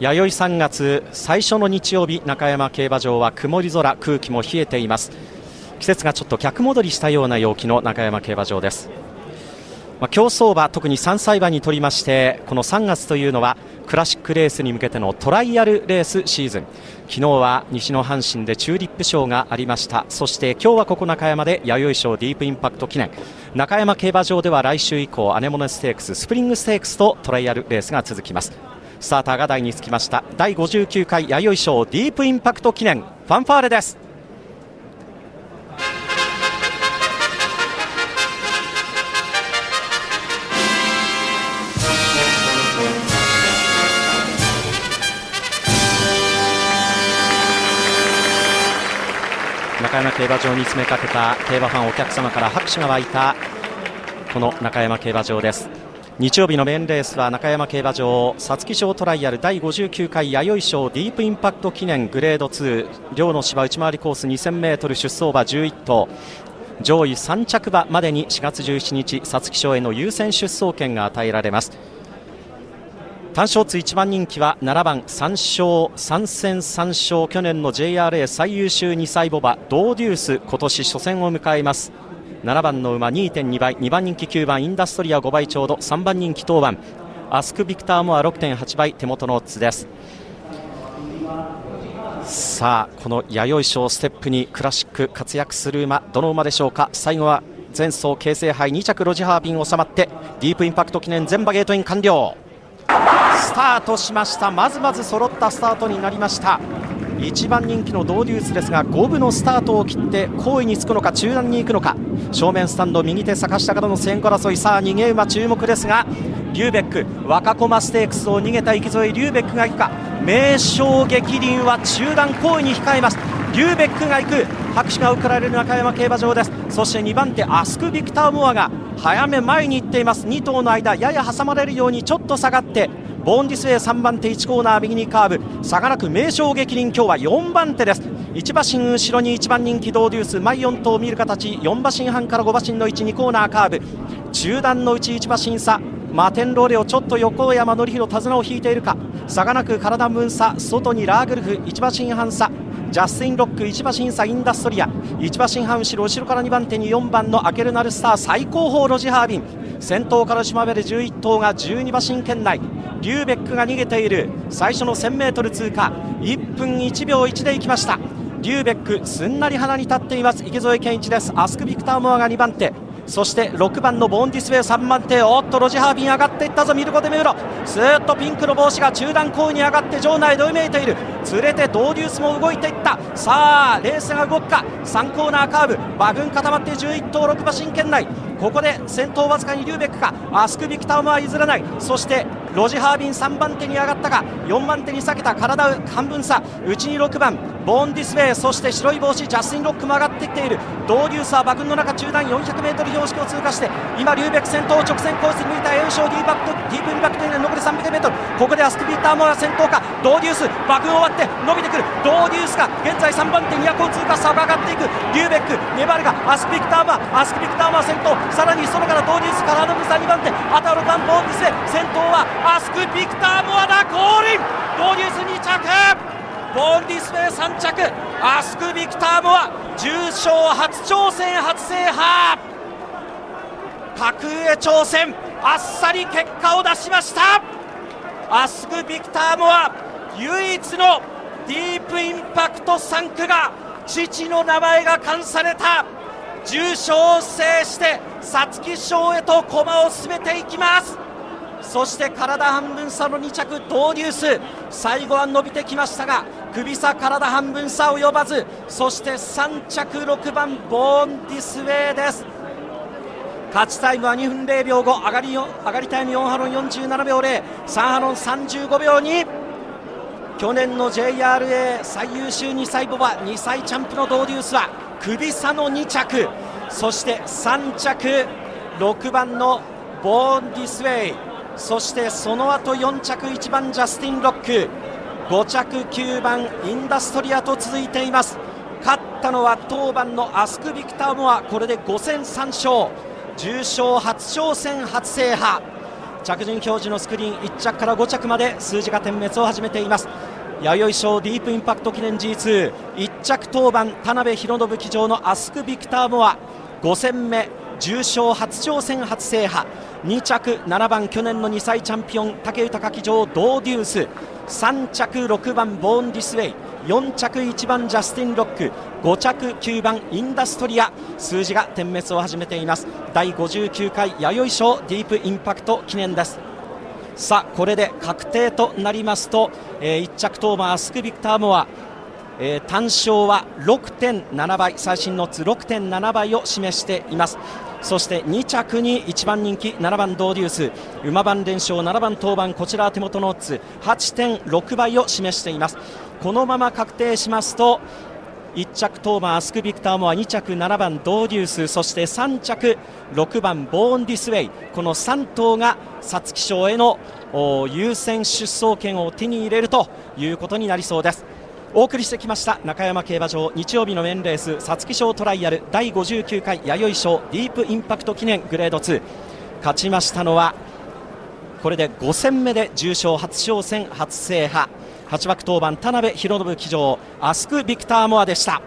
弥生3月最初の日曜日中山競馬場は曇り空空気も冷えています。季節がちょっと逆戻りしたような陽気の中山競馬場です。まあ、競走馬特に3歳馬にとりましてこの3月というのはクラシックレースに向けてのトライアルレースシーズン。昨日は西の阪神でチューリップ賞がありました。そして今日はここ中山で弥生賞ディープインパクト記念。中山競馬場では来週以降アネモネステークススプリングステークスとトライアルレースが続きます。スターターが台につきました。第59回弥生賞ディープインパクト記念。ファンファーレです。中山競馬場に詰めかけた競馬ファンお客様から拍手が沸いたこの中山競馬場です。日曜日のメインレースは中山競馬場皐月賞トライアル第59回弥生賞ディープインパクト記念グレード2両の芝内回りコース 2000m 出走馬11頭。上位3着馬までに4月17日皐月賞への優先出走権が与えられます。単勝通1番人気は7番3勝3戦3勝。去年の JRA 最優秀2歳牡馬ドーデュース今年初戦を迎えます。7番の馬2.2倍2番人気9番インダストリア5倍ちょうど3番人気当番。アスクビクターモア6.8倍手元のオッズです。さあこの弥生賞ステップにクラシック活躍する馬どの馬でしょうか？最後は前走京成杯2着ロジハービン収まってディープインパクト記念全馬ゲートイン完了。スタートしました。まずまず揃ったスタートになりました。1番人気のドーデュースですが5分のスタートを切って後位につくのか中段に行くのか。正面スタンド右手坂下からの先行争いさあ逃げ馬注目ですがリューベック若駒ステークスを逃げた池添リューベックが行くか。名将激輪は中段後位に控えます。リューベックが行く。拍手が送られる中山競馬場です。そして2番手アスクビクターモアが早め前に行っています。2頭の間やや挟まれるようにちょっと下がってボーンディスウェイ3番手1コーナー右にカーブ。差がなく名将激輪今日は4番手です。1馬身後ろに1番人気ドーデュース。前4頭見る形4馬身半から5馬身の12コーナーカーブ。中段のうち1馬身差。マテンローレをちょっと横山典弘手綱を引いているか。差がなく体分差。外にラーグルフ。1馬身半差。ジャスティン・ロック。1馬審査インダストリア。1馬身半後ろ後ろから2番手に4番のアケルナルスター。最高峰ロジハービン。先頭から島べる11頭が12馬身圏内。リューベックが逃げている。最初の 1000m 通過。1分1秒1で行きました。リューベックすんなり鼻に立っています。池添健一です。アスクビクターモアが2番手。そして6番のボーンディスウェイ3番手おっとロジハービン上がっていったぞミルコ・デメウロ。スーッとピンクの帽子が中段後位に上がって場内どよめいている。連れてドーデュースも動いていった。さあレースが動くか。3コーナーカーブ。馬群固まって11頭6馬身圏内。ここで先頭わずかにリューベックか。アスクビクタウムは譲らない。そしてロジハービン3番手に上がったか4番手に避けた体半分差。内に6番ボーンディスウェイそして白い帽子ジャスティン・ロックも上がってきている。ドーデューサー馬群の中中段 400m 標識を通過して今リューベック先頭直線コースに抜いた栄翔ディーバックディープインパクトに残り 300m ここでアスクビーターモア先頭か。ドーデュース馬群終わって伸びてくる。ドーデュースが現在3番手200を通過差が上がっていく。リューベック粘るがアスクビクターモア。アスクビクターモア先頭。さらに外からドーデュースからアドブさん2番手。あとは6番ボーンディスウェイ先頭はアスクビクターモアだ降臨。ドーデュース2着ボーンディスウェイ3着。アスクビクターモア重賞初挑戦初制覇。格上挑戦。あっさり結果を出しました。アスクビクターモア唯一のディープインパクト3区が父の名前が冠された。重賞を制して皐月賞へと駒を進めていきます。そして体半分差の2着ドーデュース。最後は伸びてきましたが首差体半分差及ばず。そして3着6番ボーンディスウェイです。勝ちタイムは2分0秒5上がり上がりタイム4ハロン47秒03ハロン35秒2去年の JRA 最優秀2歳ボバ2歳チャンプのドーデュースは首差の2着。そして3着6番のボーンディスウェイ。そしてその後4着1番ジャスティン・ロック。5着9番インダストリアと続いています。勝ったのは当番のアスク・ビクター・モア。これで5戦3勝。重賞初挑戦初制覇。着順表示のスクリーン1着から5着まで数字が点滅を始めています。弥生賞ディープインパクト記念 G21 着当番田辺博信騎乗のアスクビクターモア。5戦目。重賞初挑戦初制覇。2着7番去年の2歳チャンピオン武豊騎乗ドーデュース。3着6番ボーンディスウェイ。4着1番ジャスティン・ロック。5着9番インダストリア。数字が点滅を始めています。第59回弥生賞ディープインパクト記念です。さあこれで確定となりますと、えー、1着トーマースクビクターモア。えー、単勝は6.7倍最新のツ6.7倍を示しています。そして2着に1番人気7番ドーデュース馬番連勝7番当番こちら手元のオッズ8.6倍を示しています。このまま確定しますと1着トーマースクビクターモア2着7番ドーデュースそして3着6番ボーンディスウェイ。この3頭が皐月賞への優先出走権を手に入れるということになりそうです。お送りしてきました中山競馬場。日曜日のメンレース皐月賞トライアル第59回弥生賞ディープインパクト記念グレード2勝ちましたのはこれで5戦目で重賞初挑戦初制覇。8枠当番田辺博信騎乗アスクビクターモアでした。